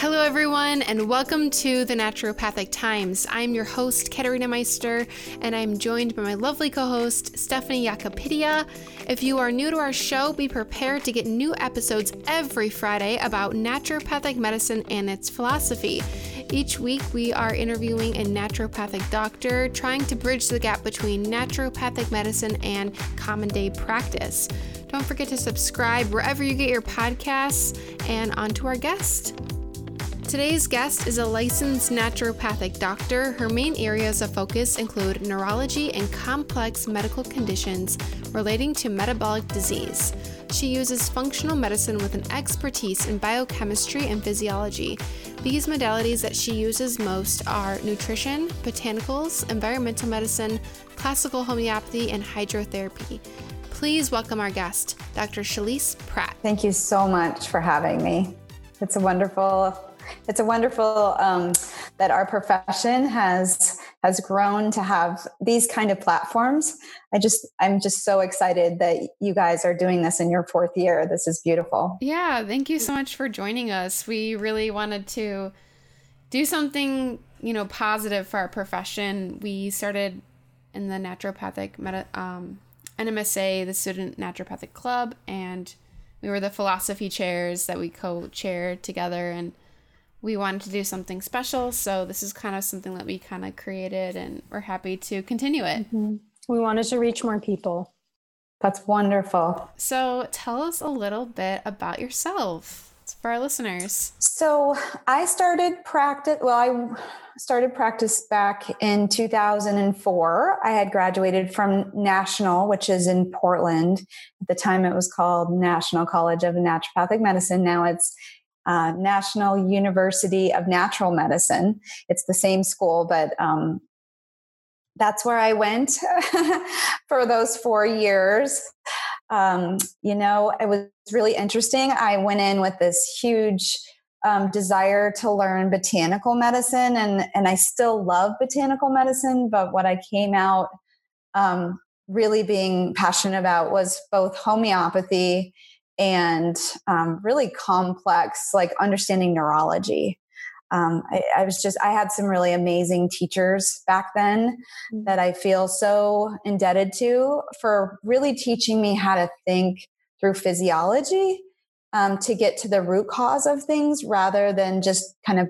Hello, everyone, and welcome to the Naturopathic Times. I'm your host, Katerina Meister, and I'm joined by my lovely co host, Stephanie Yakopidia. If you are new to our show, be prepared to get new episodes every Friday about naturopathic medicine and its philosophy. Each week, we are interviewing a naturopathic doctor, trying to bridge the gap between naturopathic medicine and common day practice. Don't forget to subscribe wherever you get your podcasts, and on to our guest. Today's guest is a licensed naturopathic doctor. Her main areas of focus include neurology and complex medical conditions relating to metabolic disease. She uses functional medicine with an expertise in biochemistry and physiology. These modalities that she uses most are nutrition, botanicals, environmental medicine, classical homeopathy, and hydrotherapy. Please welcome our guest, Dr. Shalise Pratt. Thank you so much for having me. It's a wonderful it's a wonderful um, that our profession has has grown to have these kind of platforms. I just I'm just so excited that you guys are doing this in your fourth year. This is beautiful. Yeah, thank you so much for joining us. We really wanted to do something you know positive for our profession. We started in the naturopathic meta, um, NMSA, the Student Naturopathic Club, and we were the philosophy chairs that we co-chaired together and we wanted to do something special. So this is kind of something that we kind of created and we're happy to continue it. Mm-hmm. We wanted to reach more people. That's wonderful. So tell us a little bit about yourself for our listeners. So I started practice, well, I started practice back in 2004. I had graduated from National, which is in Portland. At the time, it was called National College of Naturopathic Medicine. Now it's uh, National University of Natural Medicine. It's the same school, but um, that's where I went for those four years. Um, you know, it was really interesting. I went in with this huge um, desire to learn botanical medicine, and and I still love botanical medicine. But what I came out um, really being passionate about was both homeopathy and um, really complex, like understanding neurology. Um, I, I, was just, I had some really amazing teachers back then mm-hmm. that I feel so indebted to for really teaching me how to think through physiology um, to get to the root cause of things rather than just kind of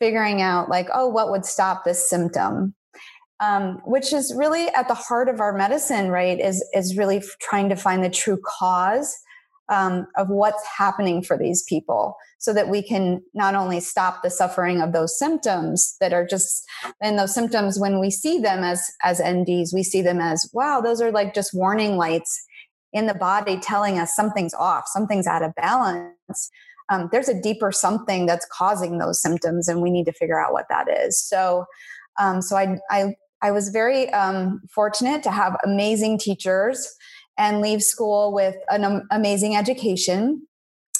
figuring out, like, oh, what would stop this symptom? Um, which is really at the heart of our medicine, right? Is is really trying to find the true cause um, of what's happening for these people so that we can not only stop the suffering of those symptoms that are just and those symptoms when we see them as as nds we see them as wow those are like just warning lights in the body telling us something's off something's out of balance. Um, there's a deeper something that's causing those symptoms and we need to figure out what that is. So um, so I, I i was very um, fortunate to have amazing teachers and leave school with an amazing education.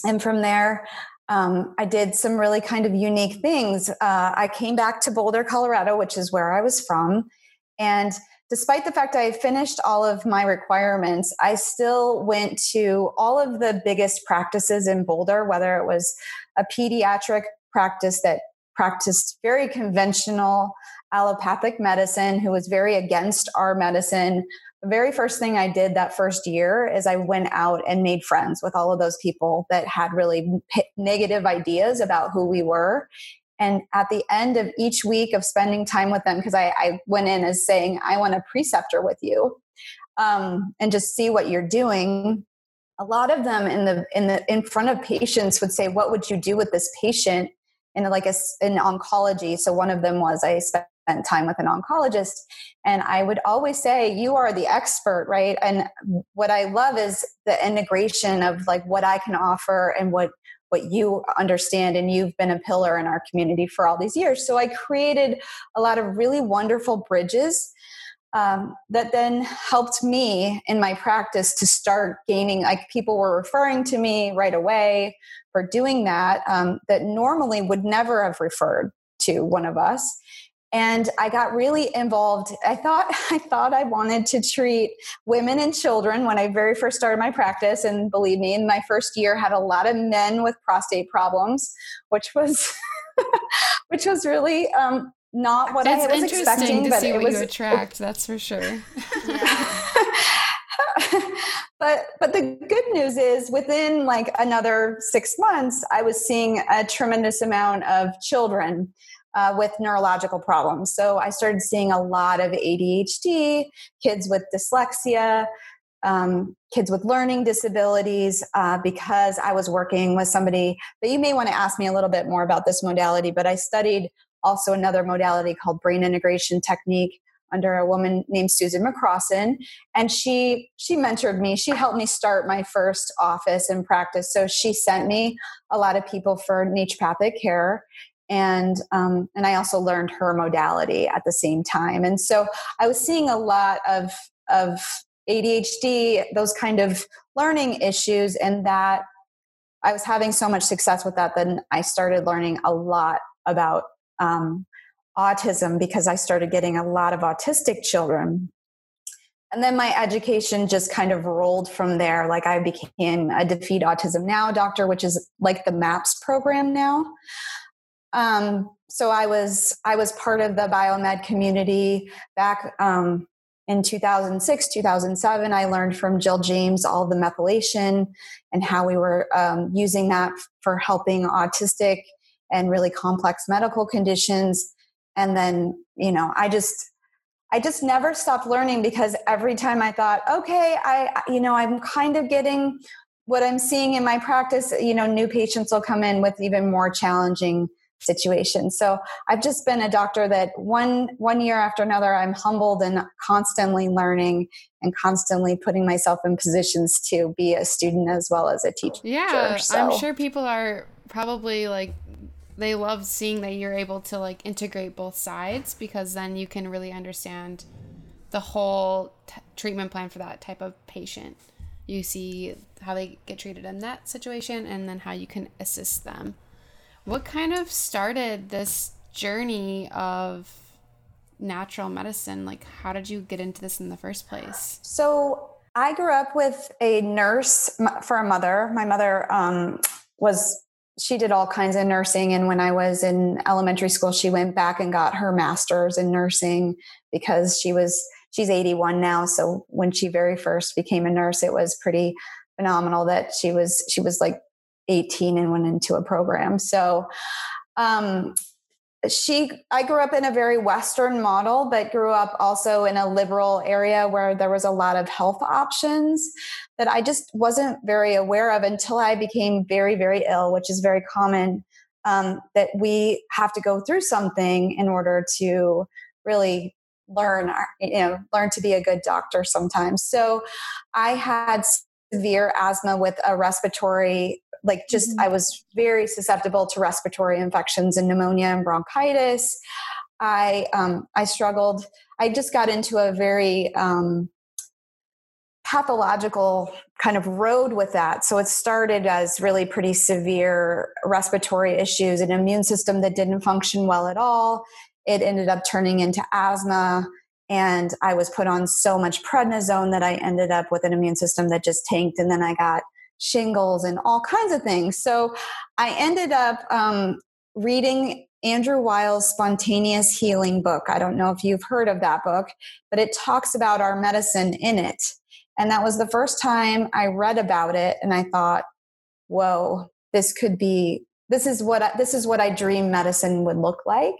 And from there, um, I did some really kind of unique things. Uh, I came back to Boulder, Colorado, which is where I was from. And despite the fact I finished all of my requirements, I still went to all of the biggest practices in Boulder, whether it was a pediatric practice that practiced very conventional allopathic medicine, who was very against our medicine, very first thing I did that first year is I went out and made friends with all of those people that had really negative ideas about who we were. And at the end of each week of spending time with them, because I, I, went in as saying, I want a preceptor with you um, and just see what you're doing. A lot of them in the in the in front of patients would say, "What would you do with this patient?" In like a in oncology. So one of them was I spent spent time with an oncologist. And i would always say you are the expert right? And what i love is the integration of like what i can offer and what what you understand. And you've been a pillar in our community for all these years. So i created a lot of really wonderful bridges um, that then helped me in my practice to start gaining like people were referring to me right away for doing that um, that normally would never have referred to one of us and I got really involved. I thought I thought I wanted to treat women and children when I very first started my practice, and believe me, in my first year had a lot of men with prostate problems, which was which was really um, not what it's I was expecting. To but see it what was you attract. That's for sure. but but the good news is within like another six months i was seeing a tremendous amount of children uh, with neurological problems so i started seeing a lot of adhd kids with dyslexia um, kids with learning disabilities uh, because i was working with somebody that you may want to ask me a little bit more about this modality but i studied also another modality called brain integration technique under a woman named Susan McCrossin, and she she mentored me. She helped me start my first office and practice. So she sent me a lot of people for naturopathic care, and um, and I also learned her modality at the same time. And so I was seeing a lot of of ADHD, those kind of learning issues, and that I was having so much success with that. Then I started learning a lot about um, autism because I started getting a lot of autistic children. And then my education just kind of rolled from there. Like I became a Defeat Autism Now doctor, which is like the MAPS program now. Um, so I was I was part of the biomed community back um, in 2006 2007 i learned from jill james all the methylation and how we were um, using that for helping autistic and really complex medical conditions. And then you know i just i just never stopped learning because every time i thought okay i you know i'm kind of getting what i'm seeing in my practice you know new patients will come in with even more challenging situations so i've just been a doctor that one one year after another i'm humbled and constantly learning and constantly putting myself in positions to be a student as well as a teacher yeah so. i'm sure people are probably like they love seeing that you're able to like integrate both sides because then you can really understand the whole t- treatment plan for that type of patient. You see how they get treated in that situation and then how you can assist them. What kind of started this journey of natural medicine? Like, how did you get into this in the first place? So, I grew up with a nurse for a mother. My mother um, was she did all kinds of nursing and when i was in elementary school she went back and got her master's in nursing because she was she's 81 now so when she very first became a nurse it was pretty phenomenal that she was she was like 18 and went into a program. So um she i grew up in a very western model but grew up also in a liberal area where there was a lot of health options that i just wasn't very aware of until i became very very ill which is very common um, that we have to go through something in order to really learn you know learn to be a good doctor sometimes. So i had severe asthma with a respiratory like just mm-hmm. i was very susceptible to respiratory infections and pneumonia and bronchitis. I um, i struggled i just got into a very um, pathological kind of road with that. So it started as really pretty severe respiratory issues an immune system that didn't function well at all. It ended up turning into asthma and i was put on so much prednisone that i ended up with an immune system that just tanked and then i got shingles and all kinds of things. So I ended up um, reading Andrew Weil's Spontaneous Healing book. I don't know if you've heard of that book, but it talks about our medicine in it. And that was the first time I read about it and I thought, whoa, this could be this is what this is what I dream medicine would look like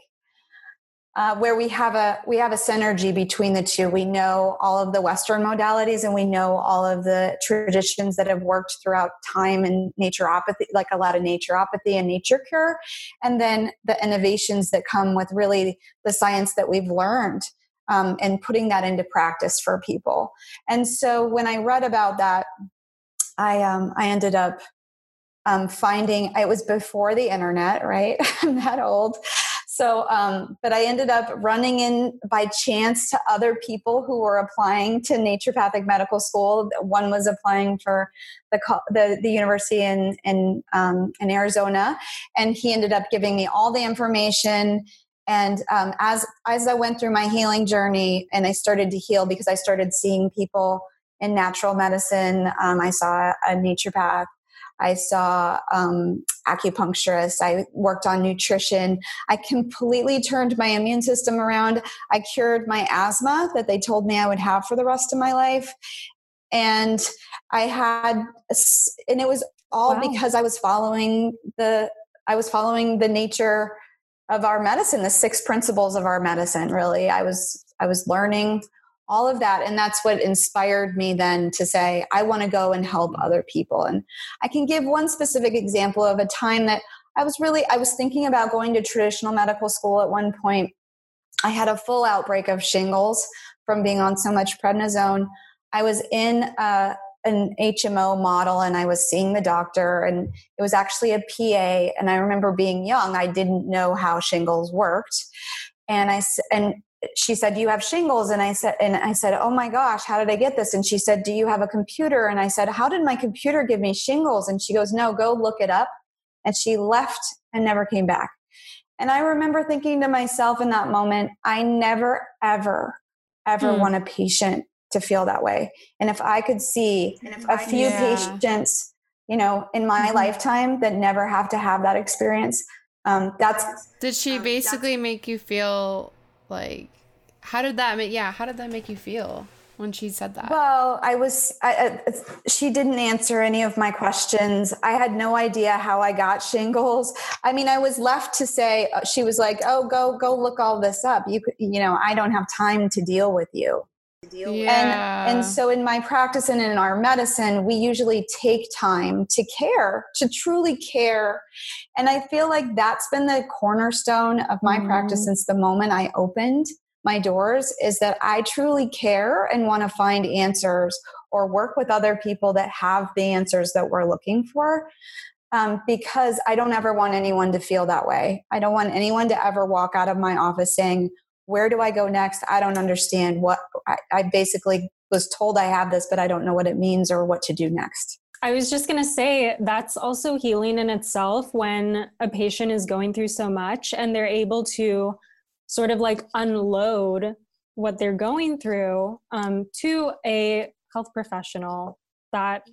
uh, where we have a we have a synergy between the two. We know all of the Western modalities, and we know all of the traditions that have worked throughout time and naturopathy, like a lot of naturopathy and nature cure, and then the innovations that come with really the science that we've learned. Um, and putting that into practice for people. And so when I read about that, I um, I ended up um, finding it was before the internet, right? I'm that old. So, um, but I ended up running in by chance to other people who were applying to naturopathic medical school. One was applying for the the, the university in in um, in Arizona, and he ended up giving me all the information. And um, as as I went through my healing journey, and I started to heal because I started seeing people in natural medicine. Um, I saw a naturopath. I saw um, acupuncturists. I worked on nutrition. I completely turned my immune system around. I cured my asthma that they told me I would have for the rest of my life. And I had, and it was all wow. because I was following the, I was following the nature of our medicine, the six principles of our medicine. Really, I was, I was learning all of that. And that's what inspired me then to say i want to go and help other people. And i can give one specific example of a time that i was really i was thinking about going to traditional medical school at one point. I had a full outbreak of shingles from being on so much prednisone. I was in a, uh, an hmo model and i was seeing the doctor and it was actually a pa and i remember being young i didn't know how shingles worked. And i and she said, "Do you have shingles?" And I said, "And I said, oh my gosh, how did I get this?" And she said, "Do you have a computer?" And I said, "How did my computer give me shingles?" And she goes, "No, go look it up." And she left and never came back. And I remember thinking to myself in that moment, I never, ever, ever hmm. want a patient to feel that way. And if I could see a few yeah. patients, you know, in my mm-hmm. lifetime that never have to have that experience, um, that's. Did she um, basically make you feel like how did that make yeah how did that make you feel when she said that well i was I, she didn't answer any of my questions i had no idea how i got shingles i mean i was left to say uh, she was like oh go go look all this up you you know i don't have time to deal with you yeah. And, and so in my practice and in our medicine, we usually take time to care, to truly care. And I feel like that's been the cornerstone of my mm. practice mm-hmm. since the moment I opened my doors is that I truly care and want to find answers or work with other people that have the answers that we're looking for. Um, because I don't ever want anyone to feel that way. I don't want anyone to ever walk out of my office saying, Where do I go next? I don't understand what I, I basically was told I have this, but I don't know what it means or what to do next. I was just going to say that's also healing in itself when a patient is going through so much and they're able to sort of like unload what they're going through um, to a health professional that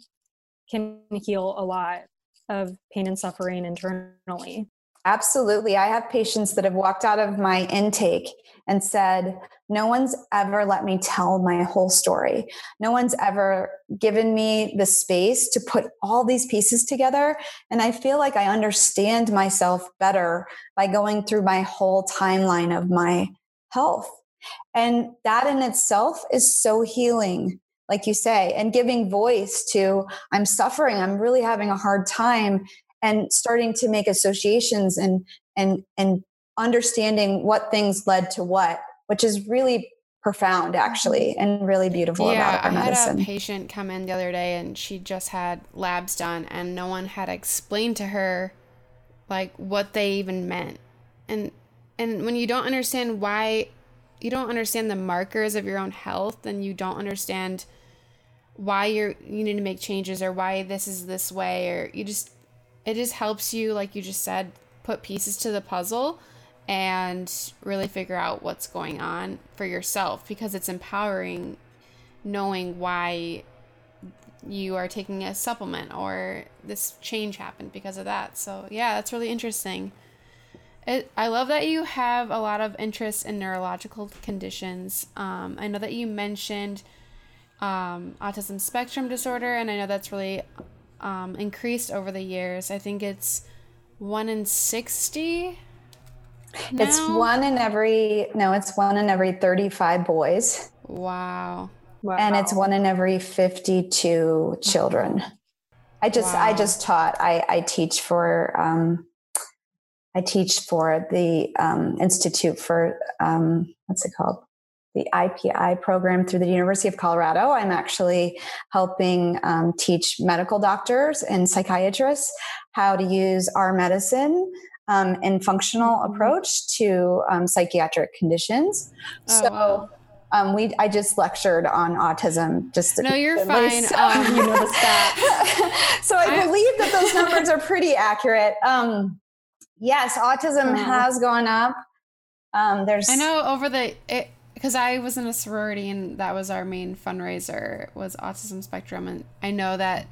can heal a lot of pain and suffering internally. Absolutely. I have patients that have walked out of my intake and said, No one's ever let me tell my whole story. No one's ever given me the space to put all these pieces together. And I feel like I understand myself better by going through my whole timeline of my health. And that in itself is so healing like you say, and giving voice to, I'm suffering, I'm really having a hard time and starting to make associations and and and understanding what things led to what which is really profound actually and really beautiful yeah, about our medicine. I had a patient come in the other day and she just had labs done and no one had explained to her like what they even meant. And and when you don't understand why you don't understand the markers of your own health then you don't understand why you're you need to make changes or why this is this way or you just it just helps you, like you just said, put pieces to the puzzle and really figure out what's going on for yourself because it's empowering knowing why you are taking a supplement or this change happened because of that. So, yeah, that's really interesting. It, I love that you have a lot of interest in neurological conditions. Um, I know that you mentioned um, autism spectrum disorder, and I know that's really um, increased over the years. I think it's one in 60. Now? It's one in every, no, it's one in every 35 boys. Wow. wow. And it's one in every 52 children. I just, wow. I just taught, I, I teach for, um, I teach for the um, Institute for, um, what's it called? The IPI program through the University of Colorado. I'm actually helping um, teach medical doctors and psychiatrists how to use our medicine um, and functional mm-hmm. approach to um, psychiatric conditions. Oh, so. Wow. Um, we I just lectured on autism. Just no, you're fine. So, um, you know the stats. so I, I, believe that those numbers are pretty accurate. Um, yes, autism oh. has gone up Um, there's I know over the because I was in a sorority and that was our main fundraiser was autism spectrum and I know that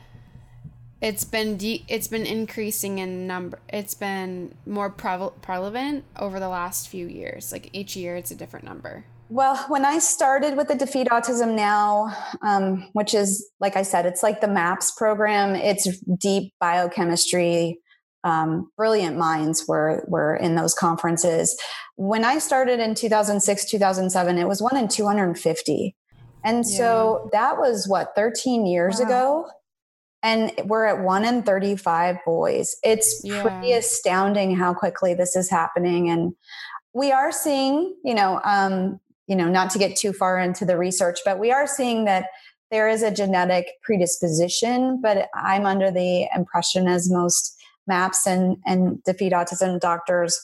it's been de- it's been increasing in number it's been more prevalent over the last few years. Like each year it's a different number. Well when i started with the defeat autism now um, which is like i said it's like the maps program. It's deep biochemistry um, brilliant minds were were in those conferences when i started in 2006 2007 it was one in 250 and yeah. so that was what 13 years wow. ago and we're at one in 35 boys. It's yeah. pretty astounding how quickly this is happening. And we are seeing, you know, um, you know, not to get too far into the research, but we are seeing that there is a genetic predisposition. But I'm under the impression, as most MAPS and, and defeat autism doctors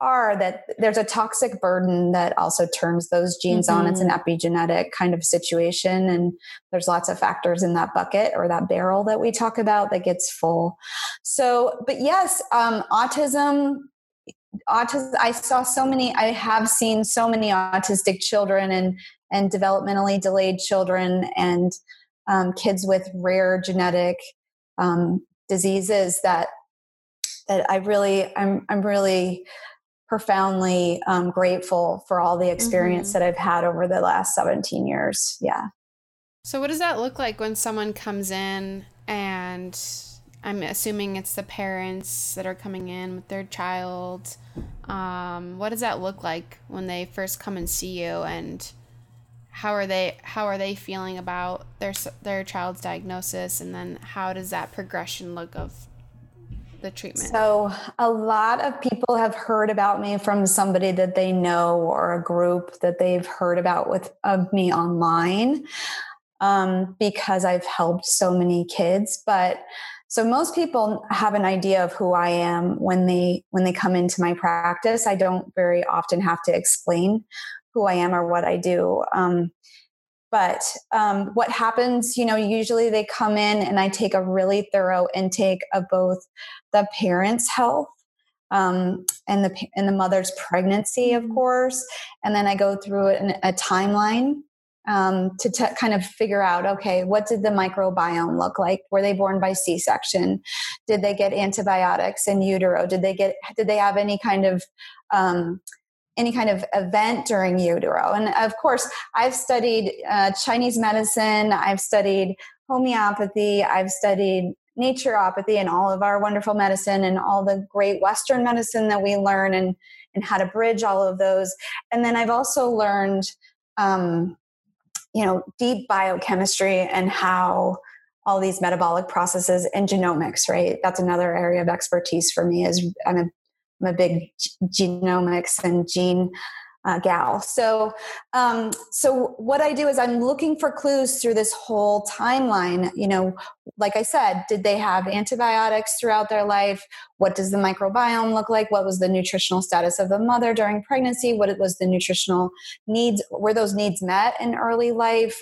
are that there's a toxic burden that also turns those genes mm-hmm. on. It's an mm-hmm. epigenetic kind of situation. And there's lots of factors in that bucket or that barrel that we talk about that gets full. So, but yes, um, autism. Autism. I saw so many. I have seen so many autistic children and and developmentally delayed children and um, kids with rare genetic um, diseases that that I really I'm I'm really profoundly um, grateful for all the experience mm-hmm. that I've had over the last 17 years. Yeah. So, what does that look like when someone comes in and I'm assuming it's the parents that are coming in with their child? Um, what does that look like when they first come and see you and how are they how are they feeling about their their child's diagnosis and then how does that progression look of the treatment? So, a lot of people have heard about me from somebody that they know or a group that they've heard about with of me online um, because I've helped so many kids. But so most people have an idea of who I am when they when they come into my practice. I don't very often have to explain who I am or what I do. Um, but um, what happens, you know, usually they come in and I take a really thorough intake of both the parent's health um, and the and the mother's pregnancy, of mm-hmm. course, and then I go through in a timeline um, to t- kind of figure out okay what did the microbiome look like were they born by c-section did they get antibiotics in utero did they get did they have any kind of um, any kind of event during utero. And of course, I've studied uh, Chinese medicine, I've studied homeopathy, I've studied naturopathy and all of our wonderful medicine and all the great Western medicine that we learn and, and how to bridge all of those. And then I've also learned, um, you know, deep biochemistry and how all these metabolic processes and genomics, right? That's another area of expertise for me is I'm a I'm a big genomics and gene uh, gal. So, um, so what I do is I'm looking for clues through this whole timeline. You know, like I said, did they have antibiotics throughout their life? What does the microbiome look like? What was the nutritional status of the mother during pregnancy? What was the nutritional needs? Were those needs met in early life?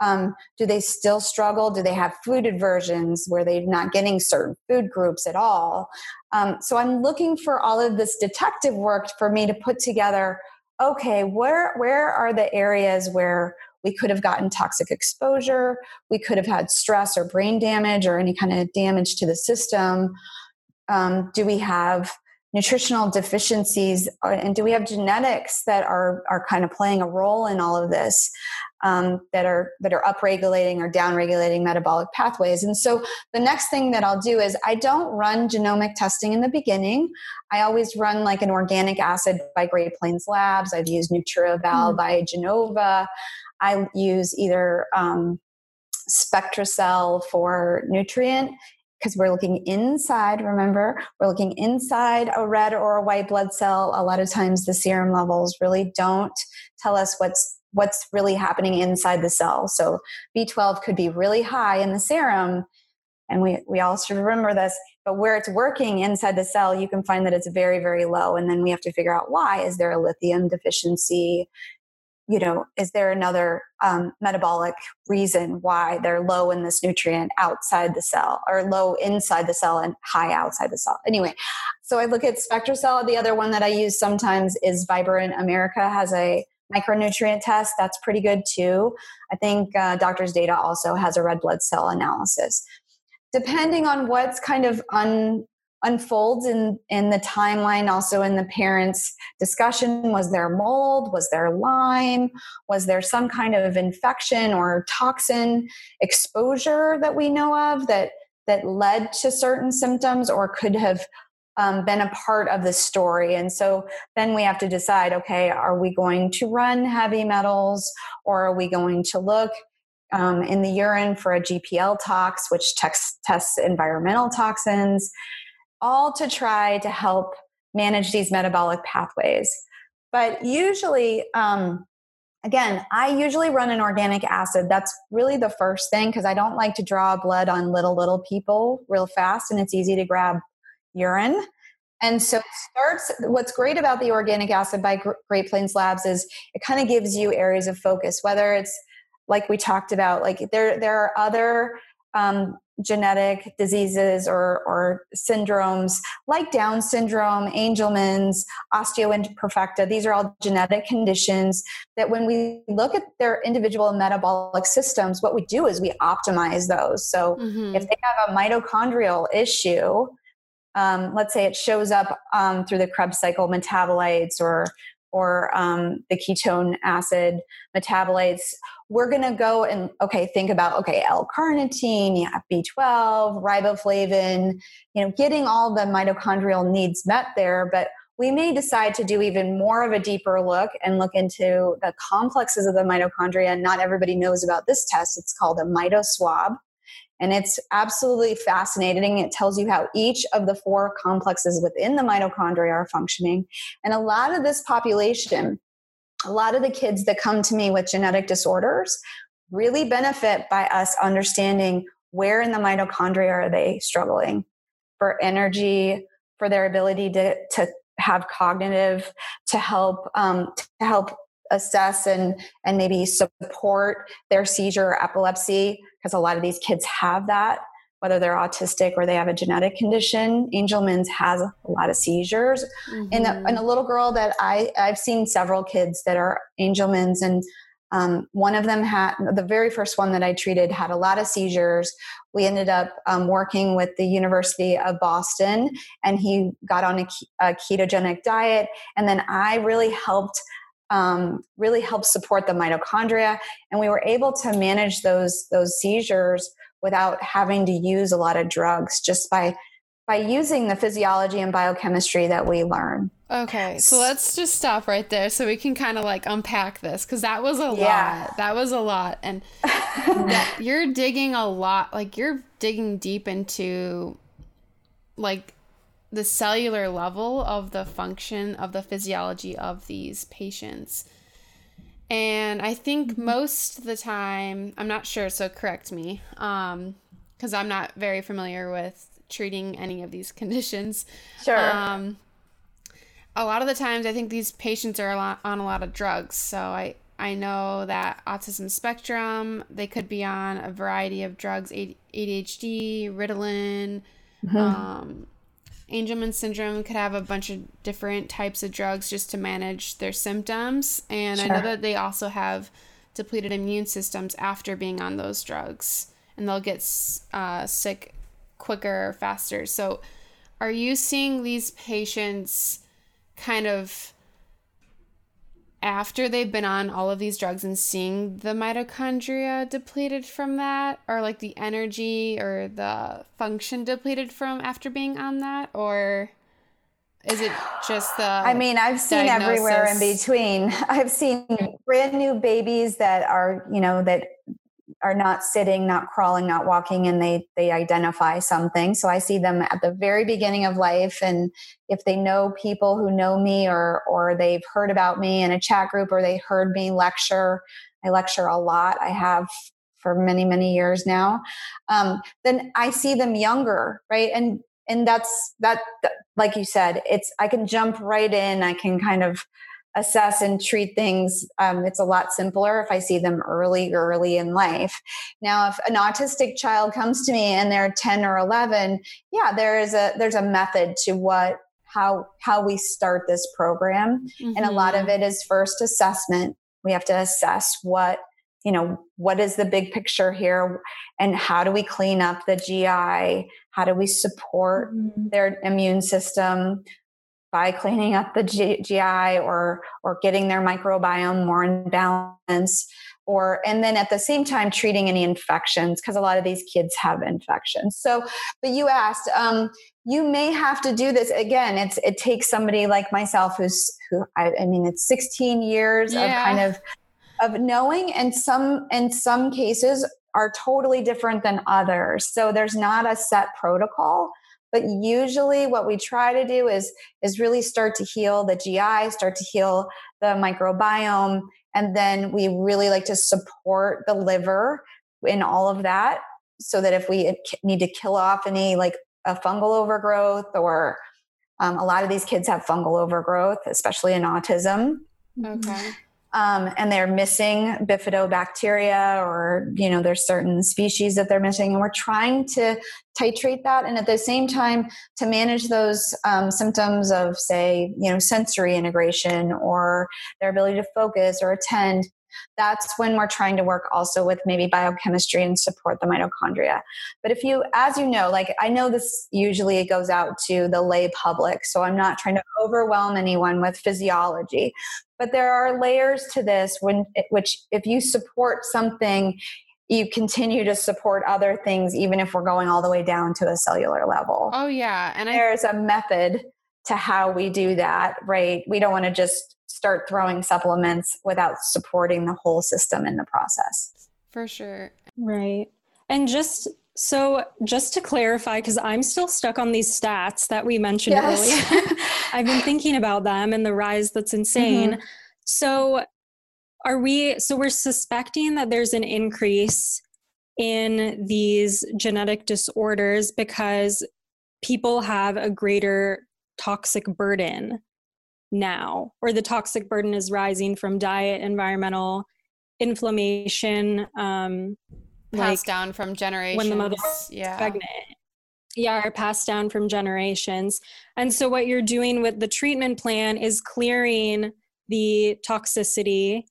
Um, do they still struggle? Do they have food aversions Were they're not getting certain food groups at all? Um, so I'm looking for all of this detective work for me to put together okay, where where are the areas where we could have gotten toxic exposure, we could have had stress or brain damage or any kind of damage to the system. Um, do we have nutritional deficiencies? Uh, and do we have genetics that are are kind of playing a role in all of this um, that are that are upregulating or downregulating metabolic pathways. And so the next thing that I'll do is I don't run genomic testing in the beginning. I always run like an organic acid by Great Plains Labs. I've used NutrEval mm. by Genova. I use either um, SpectraCell for nutrient because we're looking inside remember we're looking inside a red or a white blood cell a lot of times the serum levels really don't tell us what's what's really happening inside the cell. So B12 could be really high in the serum, and we, we all should remember this, but where it's working inside the cell, you can find that it's very, very low. And then we have to figure out why. Is there a lithium deficiency? You know, is there another um, metabolic reason why they're low in this nutrient outside the cell or low inside the cell and high outside the cell? Anyway, So I look at SpectraCell. The other one that I use sometimes is Vibrant America has a micronutrient test. That's pretty good too. I think uh, Doctors Data also has a red blood cell analysis. Depending on what's kind of un, unfolds in, in the timeline, also in the parents' discussion, was there mold? Was there Lyme? Was there some kind of infection or toxin exposure that we know of that that led to certain symptoms or could have um, been a part of the story. And so then we have to decide okay, are we going to run heavy metals or are we going to look um, in the urine for a GPL tox, which tests, tests environmental toxins, all to try to help manage these metabolic pathways. But usually, um, again, I usually run an organic acid. That's really the first thing because I don't like to draw blood on little, little people real fast and it's easy to grab urine. And so it starts, what's great about the organic acid by Great Plains Labs is it kind of gives you areas of focus, whether it's like we talked about, like there, there are other um, genetic diseases or, or syndromes like Down syndrome, Angelman's, osteoimperfecta. These are all genetic conditions that when we look at their individual metabolic systems, what we do is we optimize those. So mm-hmm. if they have a mitochondrial issue, um, let's say it shows up um, through the Krebs cycle metabolites or or um, the ketone acid metabolites, we're going to go and okay, think about okay, L-carnitine, yeah, B12, riboflavin, you know, getting all the mitochondrial needs met there, but we may decide to do even more of a deeper look and look into the complexes of the mitochondria. Not everybody knows about this test. It's called a mitoswab. And it's absolutely fascinating. It tells you how each of the four complexes within the mitochondria are functioning. And a lot of this population, a lot of the kids that come to me with genetic disorders really benefit by us understanding where in the mitochondria are they struggling for energy, for their ability to, to have cognitive, to help um, to help assess and and maybe support their seizure or epilepsy because a lot of these kids have that whether they're autistic or they have a genetic condition. Angelman's has a lot of seizures. Mm-hmm. and, a, and, a, little girl that i i've seen several kids that are angelman's and um, one of them had the very first one that i treated had a lot of seizures. We ended up um, working with the university of boston and he got on a, a ketogenic diet. And then i really helped um, really helped support the mitochondria, and we were able to manage those those seizures without having to use a lot of drugs, just by by using the physiology and biochemistry that we learn. Okay, so let's just stop right there so we can kind of like unpack this because that was a yeah. lot. That was a lot, and that, you're digging a lot. Like you're digging deep into like the cellular level of the function of the physiology of these patients. And I think mm-hmm. most of the time, I'm not sure, so correct me, because um, I'm not very familiar with treating any of these conditions. Sure. Um, a lot of the times, I think these patients are a lot, on a lot of drugs. So I, I know that autism spectrum, they could be on a variety of drugs, ADHD, Ritalin, mm-hmm. um, Angelman syndrome could have a bunch of different types of drugs just to manage their symptoms. And sure. I know that they also have depleted immune systems after being on those drugs, and they'll get uh, sick quicker or faster. So, are you seeing these patients kind of after they've been on all of these drugs and seeing the mitochondria depleted from that or like the energy or the function depleted from after being on that or is it just the I mean, I've seen diagnosis? everywhere in between. I've seen brand new babies that are, you know, that are not sitting, not crawling, not walking, and they they identify something. So I see them at the very beginning of life, and if they know people who know me, or or they've heard about me in a chat group, or they heard me lecture, I lecture a lot. I have for many many years now. Um, then I see them younger, right? And and that's that. Like you said, it's I can jump right in. I can kind of assess and treat things um, it's a lot simpler if i see them early early in life now if an autistic child comes to me and they're 10 or 11 yeah there is a there's a method to what how how we start this program mm-hmm. and a lot of mm-hmm. it is first assessment we have to assess what you know what is the big picture here and how do we clean up the gi how do we support mm-hmm. their immune system by cleaning up the G- gi or or getting their microbiome more in balance or and then at the same time treating any infections because a lot of these kids have infections. So but you asked um, you may have to do this again it's it takes somebody like myself who's who i, I mean it's 16 years yeah. of kind of of knowing and some in some cases are totally different than others. So there's not a set protocol but usually what we try to do is is really start to heal the gi start to heal the microbiome and then we really like to support the liver in all of that so that if we need to kill off any like a fungal overgrowth or um, a lot of these kids have fungal overgrowth especially in autism. Okay um, and they're missing bifidobacteria or you know there's certain species that they're missing. And we're trying to titrate that. And at the same time to manage those um, symptoms of say you know sensory integration or their ability to focus or attend that's when we're trying to work also with maybe biochemistry and support the mitochondria. But if you, as you know, like I know this usually goes out to the lay public, so I'm not trying to overwhelm anyone with physiology. But there are layers to this when, which if you support something, you continue to support other things, even if we're going all the way down to a cellular level. Oh yeah, and I- there's a method to how we do that, right? We don't want to just start throwing supplements without supporting the whole system in the process. For sure. Right. And just so, just to clarify, because I'm still stuck on these stats that we mentioned yes. earlier, I've been thinking about them and the rise that's insane. Mm-hmm. So, are we, so we're suspecting that there's an increase in these genetic disorders because people have a greater toxic burden now, or the toxic burden is rising from diet, environmental, inflammation, um, passed like down from generations. When the mother's yeah. pregnant. Yeah, are passed down from generations. And so, what you're doing with the treatment plan is clearing the toxicity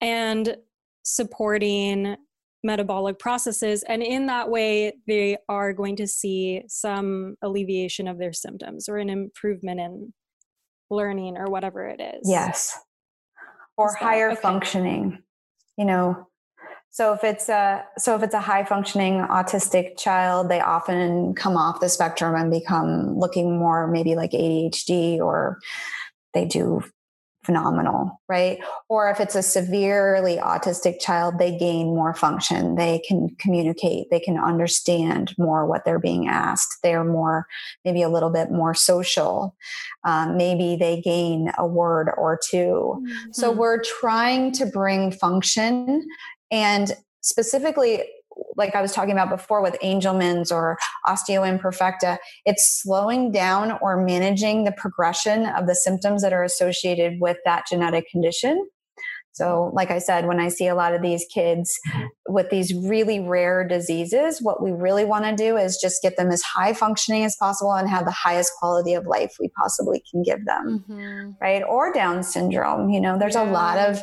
and supporting metabolic processes. And in that way, they are going to see some alleviation of their symptoms or an improvement in learning or whatever it is. Yes. Or higher okay. functioning. You know, so if it's a so if it's a high functioning autistic child, they often come off the spectrum and become looking more maybe like ADHD or they do phenomenal, right? Or if it's a severely autistic child, they gain more function. They can communicate, they can understand more what they're being asked. They're more, maybe a little bit more social. Um, maybe they gain a word or 2 mm-hmm. So we're trying to bring function and specifically like I was talking about before with Angelman's or osteoimperfecta, it's slowing down or managing the progression of the symptoms that are associated with that genetic condition. So, like I said, when I see a lot of these kids with these really rare diseases, what we really want to do is just get them as high functioning as possible and have the highest quality of life we possibly can give them. Mm-hmm. Right. Or Down syndrome. You know, there's yeah. a lot of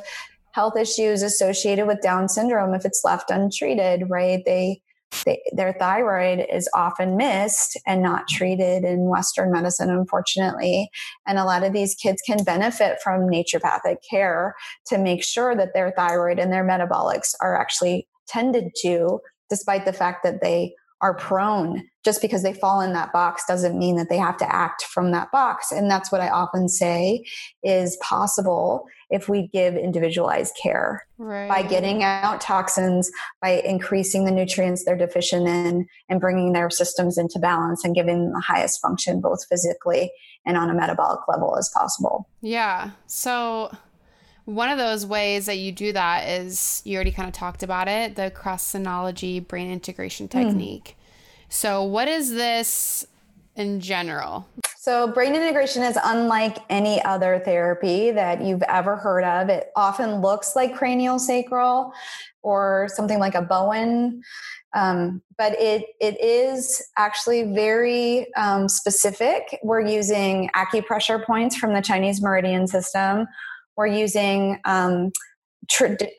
health issues associated with Down syndrome if it's left untreated, right? They, they, their thyroid is often missed and not treated in Western medicine, unfortunately. And a lot of these kids can benefit from naturopathic care to make sure that their thyroid and their metabolics are actually tended to, despite the fact that they are prone. Just because they fall in that box doesn't mean that they have to act from that box. And that's what i often say is possible if we give individualized care right. by getting out toxins by increasing the nutrients they're deficient in and bringing their systems into balance and giving them the highest function both physically and on a metabolic level as possible. Yeah. So one of those ways that you do that is you already kind of talked about it the Crossinology brain integration hmm. technique. Mm. So, what is this in general? So, brain integration is unlike any other therapy that you've ever heard of. It often looks like cranial sacral or something like a Bowen Um, but it it is actually very um, specific. We're using acupressure points from the Chinese meridian system. We're using um,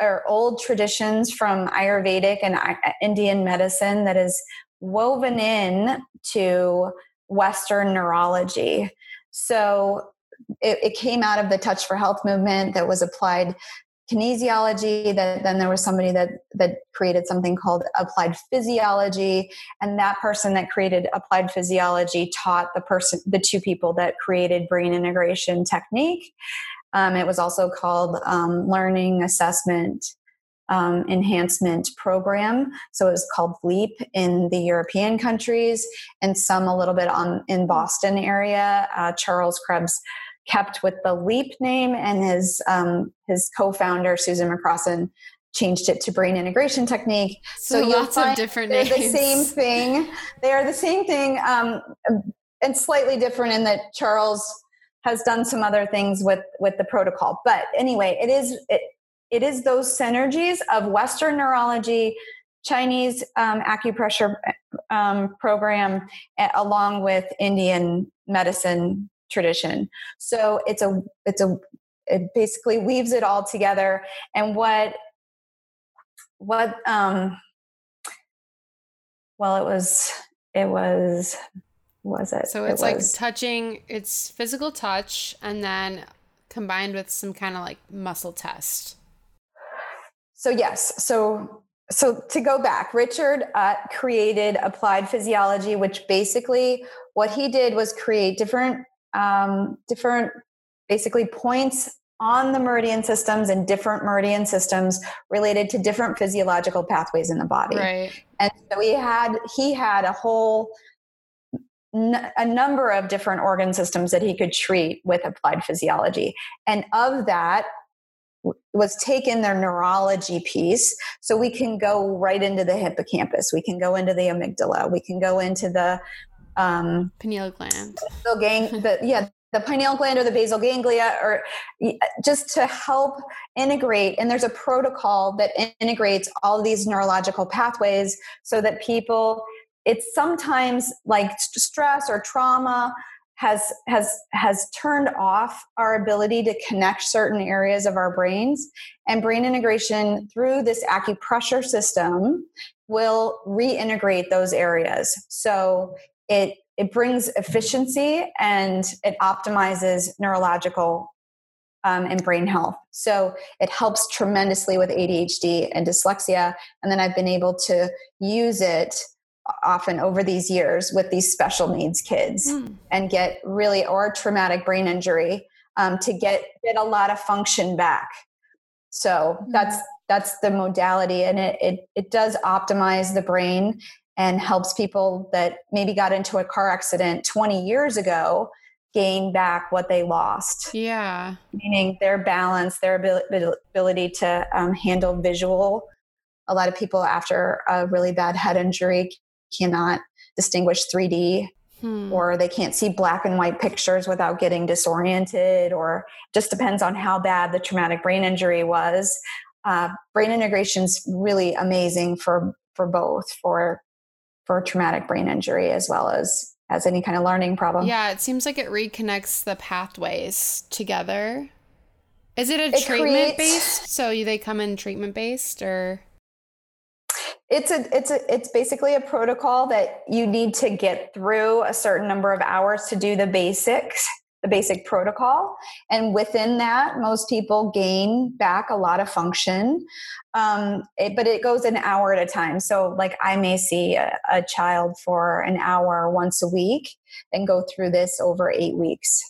or old traditions from Ayurvedic and uh, Indian medicine that is woven in to Western neurology. So it, it, came out of the Touch for Health movement that was applied kinesiology that then there was somebody that that created something called applied physiology and that person that created applied physiology taught the person the two people that created brain integration technique um, it was also called um, learning assessment um, enhancement program so it was called leap in the european countries and some a little bit on in boston area uh, charles krebs kept with the Leap name, and his um, his co-founder Susan McCrossan changed it to brain integration technique. So, so lots of different they're names. the same thing. They are the same thing, um, and slightly different in that Charles has done some other things with with the protocol. But anyway, it is it, it is those synergies of Western neurology. Chinese um, acupressure um, program, along with Indian medicine tradition. So it's a it's a it basically weaves it all together. And what what um well it was it was was it so it's it like touching it's physical touch and then combined with some kind of like muscle test so yes so so to go back richard uh, created applied physiology which basically what he did was create different um, different basically points on the meridian systems and different meridian systems related to different physiological pathways in the body. Right. And so he had he had a whole n- a number of different organ systems that he could treat with applied physiology. And of that was taken their neurology piece so we can go right into the hippocampus we can go into the amygdala we can go into the um, pineal gland. The gang, the, yeah, the pineal gland or the basal ganglia, or just to help integrate. And there's a protocol that integrates all these neurological pathways so that people, it's sometimes like stress or trauma has has has turned off our ability to connect certain areas of our brains and brain integration through this acupressure system will reintegrate those areas so it it brings efficiency and it optimizes neurological um, and brain health. So it helps tremendously with ADHD and dyslexia. And then I've been able to use it often over these years with these special needs kids mm. and get really or traumatic brain injury um, to get get a lot of function back. So mm. that's that's the modality, and it, it it does optimize the brain and helps people that maybe got into a car accident 20 years ago gain back what they lost. Yeah. Meaning their balance, their ability to um, handle visual. A lot of people after a really bad head injury cannot distinguish 3D hmm. or they can't see black and white pictures without getting disoriented or just depends on how bad the traumatic brain injury was. Uh, brain integration is really amazing for for both for for traumatic brain injury as well as as any kind of learning problem. Yeah, it seems like it reconnects the pathways together. Is it a it treatment creates, based? So they come in treatment based or it's a it's a it's basically a protocol that you need to get through a certain number of hours to do the basics the basic protocol. And within that, most people gain back a lot of function. Um, it, but it goes an hour at a time. So, like, I may see a, a child for an hour once a week and go through this over eight weeks.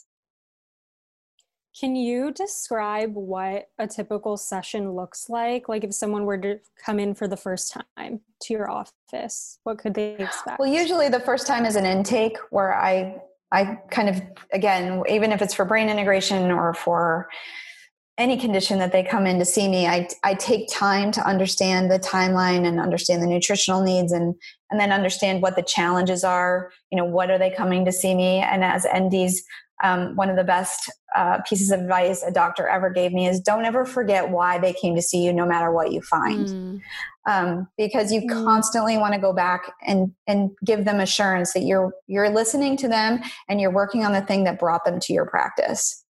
Can you describe what a typical session looks like? Like if someone were to come in for the first time to your office, what could they expect? Well, usually the first time is an intake where I I kind of, again, even if it's for brain integration or for any condition that they come in to see me, I, I take time to understand the timeline and understand the nutritional needs and, and then understand what the challenges are. You know, what are they coming to see me? And as NDs, um, one of the best uh, pieces of advice a doctor ever gave me is don't ever forget why they came to see you, no matter what you find. Mm. um, because you mm. constantly want to go back and and give them assurance that you're you're listening to them and you're working on the thing that brought them to your practice.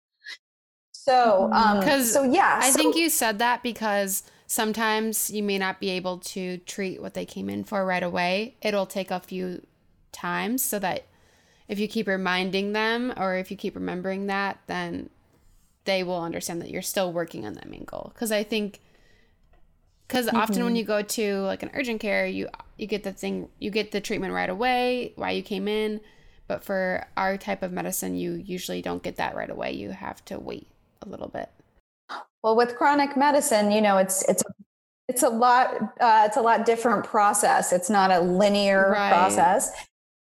So, um, so yeah, I so, think you said that because sometimes you may not be able to treat what they came in for right away. It'll take a few times so that if you keep reminding them or if you keep remembering that, then they will understand that you're still working on that main goal. Because I think because mm-hmm. often when mm-hmm. you go to like an urgent care you you get the thing you get the treatment right away why you came in but for our type of medicine you usually don't get that right away you have to wait a little bit well with chronic medicine you know it's it's it's a lot uh, it's a lot different process it's not a linear right. process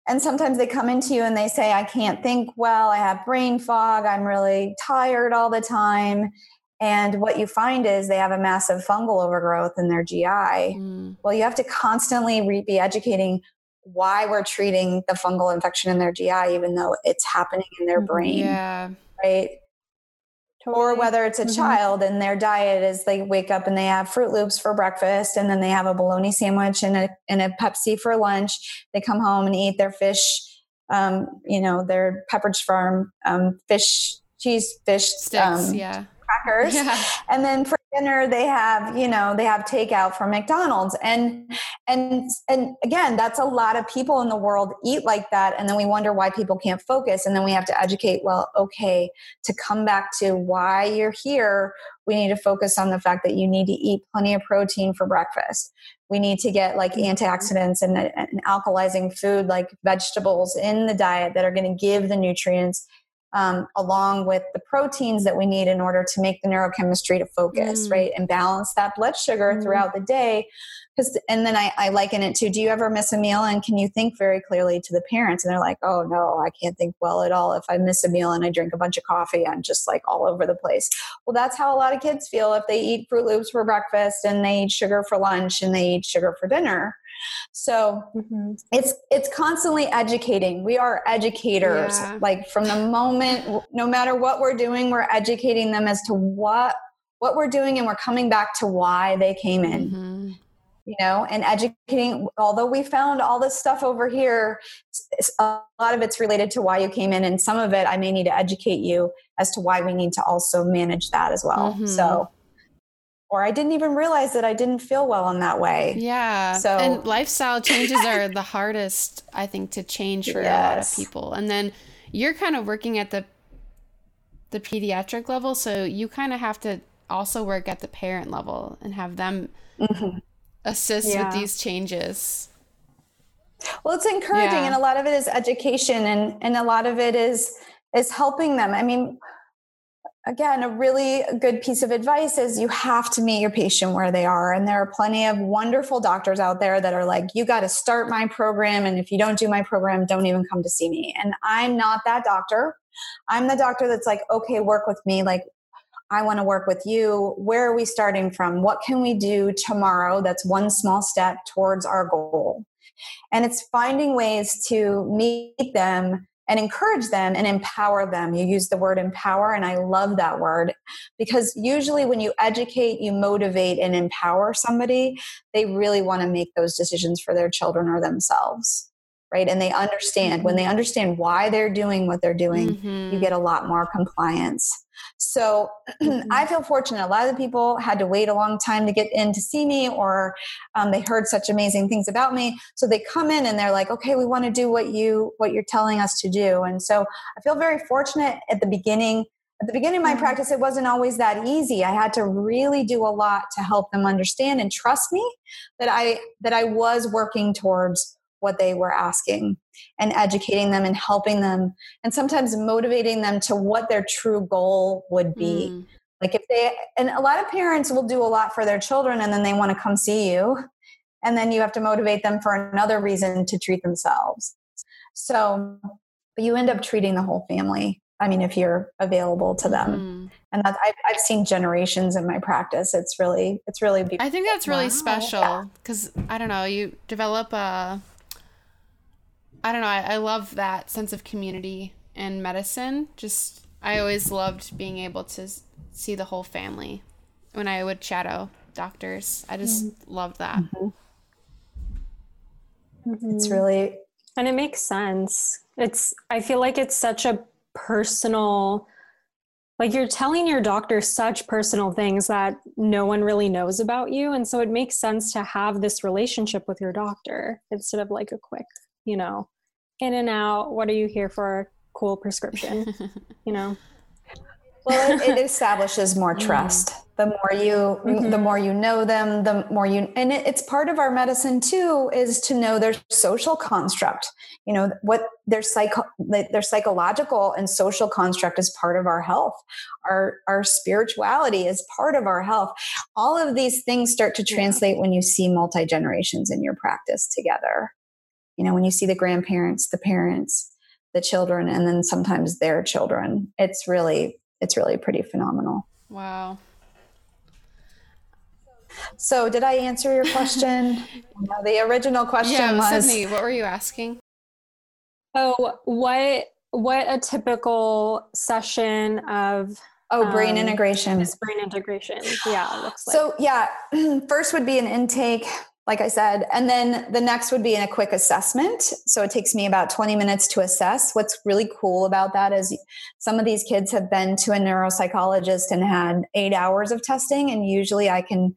and sometimes they come into you and they say i can't think well i have brain fog i'm really tired all the time and what you find is they have a massive fungal overgrowth in their GI. Mm. Well, you have to constantly re- be educating why we're treating the fungal infection in their GI, even though it's happening in their mm-hmm. brain. Yeah. Right. Totally. Or whether it's a mm-hmm. child and their diet is they wake up and they have Froot Loops for breakfast and then they have a bologna sandwich and a, and a Pepsi for lunch. They come home and eat their fish, um, you know, their Pepperidge Farm um, fish, cheese, fish. Sticks, um, yeah crackers. Yeah. And then for dinner they have, you know, they have takeout from McDonald's. And and and again, that's a lot of people in the world eat like that and then we wonder why people can't focus and then we have to educate, well, okay, to come back to why you're here, we need to focus on the fact that you need to eat plenty of protein for breakfast. We need to get like antioxidants and, and alkalizing food like vegetables in the diet that are going to give the nutrients um, along with the proteins that we need in order to make the neurochemistry to focus, mm. right? And balance that blood sugar mm. throughout the day. Because, and then I, I liken it to, do you ever miss a meal and can you think very clearly to the parents? And they're like, oh no, I can't think well at all. If I miss a meal and I drink a bunch of coffee, I'm just like all over the place. Well, that's how a lot of kids feel if they eat Froot Loops for breakfast and they eat sugar for lunch and they eat sugar for dinner so mm-hmm. it's it's constantly educating. We are educators. Yeah. Like from the moment, no matter what we're doing, we're educating them as to what what we're doing, and we're coming back to why they came in. Mm-hmm. You know, and educating. Although we found all this stuff over here, a lot of it's related to why you came in, and some of it I may need to educate you as to why we need to also manage that as well. Mm-hmm. So or I didn't even realize that I didn't feel well in that way. Yeah. So and lifestyle changes are the hardest, I think, to change for yes. a lot of people. And then you're kind of working at the the pediatric level, so you kind of have to also work at the parent level and have them mm-hmm. assist yeah. with these changes. Well, it's encouraging, yeah. and a lot of it is education, and and a lot of it is is helping them. I mean, again, a really good piece of advice is you have to meet your patient where they are. And there are plenty of wonderful doctors out there that are like, you got to start my program. And if you don't do my program, don't even come to see me. And I'm not that doctor. I'm the doctor that's like, okay, work with me. Like, I want to work with you. Where are we starting from? What can we do tomorrow? That's one small step towards our goal. And it's finding ways to meet them and encourage them and empower them. You use the word empower, and I love that word because usually when you educate, you motivate, and empower somebody, they really want to make those decisions for their children or themselves. Right. And they understand when they mm-hmm. understand why they're doing what they're doing, mm-hmm. you get a lot more compliance. So mm-hmm. I feel fortunate. A lot of the people had to wait a long time to get in to see me, or um, they heard such amazing things about me. So they come in and they're like, "Okay, we want to do what you what you're telling us to do." And so I feel very fortunate at the beginning. At the beginning of my mm-hmm. practice, it wasn't always that easy. I had to really do a lot to help them understand and trust me that I that I was working towards what they were asking and educating them and helping them and sometimes motivating them to what their true goal would be. Mm. Like if they, and a lot of parents will do a lot for their children and then they want to come see you. And then you have to motivate them for another reason to treat themselves. So, but you end up treating the whole family. I mean, if you're available to them. Mm. And that, I've, I've seen generations in my practice. It's really, it's really beautiful. I think that's really wow. special because I don't know, you develop a, I don't know. I, I love that sense of community in medicine. Just I always loved being able to see the whole family when I would shadow doctors. I just mm-hmm. love that. Mm-hmm. It's really and it makes sense. It's I feel like it's such a personal like you're telling your doctor such personal things that no one really knows about you and so it makes sense to have this relationship with your doctor instead of like a quick you know in and out what are you here for cool prescription you know well it, it establishes more mm. trust the more you mm-hmm. the more you know them the more you and it, it's part of our medicine too is to know their social construct you know what their psycho their psychological and social construct is part of our health our our spirituality is part of our health all of these things start to translate yeah. when you see multi generations in your practice together you know when you see the grandparents the parents the children and then sometimes their children it's really it's really pretty phenomenal wow so, did I answer your question? no, the original question yeah, was Sydney, what were you asking? Oh, what what a typical session of Oh, brain um, integration. Brain integration. Yeah, looks like. So, yeah, first would be an intake, like I said, and then the next would be in a quick assessment. So, it takes me about 20 minutes to assess. What's really cool about that is some of these kids have been to a neuropsychologist and had eight hours of testing, and usually I can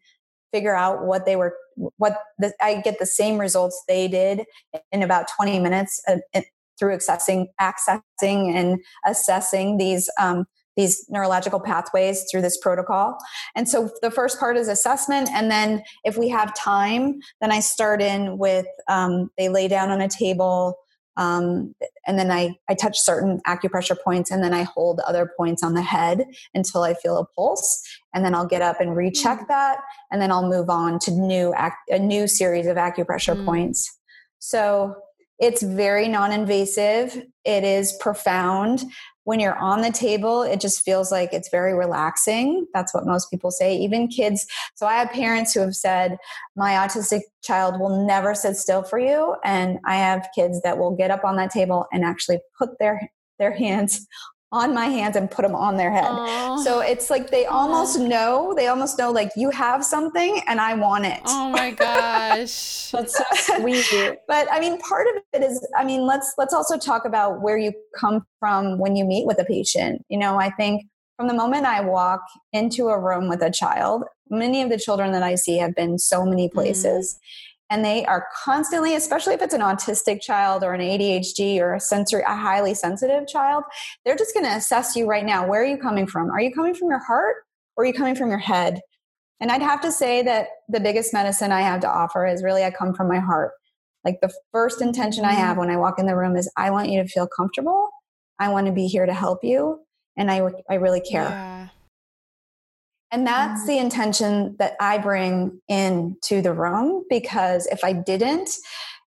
figure out what they were what the, i get the same results they did in about 20 minutes uh, through accessing accessing and assessing these um, these neurological pathways through this protocol and so the first part is assessment and then if we have time then i start in with um, they lay down on a table um, and then I, I touch certain acupressure points and then I hold other points on the head until I feel a pulse. And then I'll get up and recheck mm. that. And then I'll move on to new a new series of acupressure mm. points. So it's very non invasive, it is profound when you're on the table, it just feels like it's very relaxing. That's what most people say, even kids. So I have parents who have said, My autistic child will never sit still for you. And I have kids that will get up on that table and actually put their their hands on my hands and put them on their head. Aww. So it's like they almost know, they almost know like you have something and I want it. Oh my gosh. That's so sweet. but I mean part of it is I mean let's let's also talk about where you come from when you meet with a patient. You know, I think from the moment I walk into a room with a child, many of the children that I see have been so many mm-hmm. places. Mm and they are constantly especially if it's an autistic child or an adhd or a sensory a highly sensitive child they're just going to assess you right now. Where are you coming from? Are you coming from your heart or are you coming from your head? And i'd have to say that the biggest medicine i have to offer is really i come from my heart. Like the first intention i have mm-hmm. when i walk in the room is i want you to feel comfortable. I want to be here to help you and i, I really care. Yeah. And that's mm-hmm. the intention that I bring into the room because if I didn't,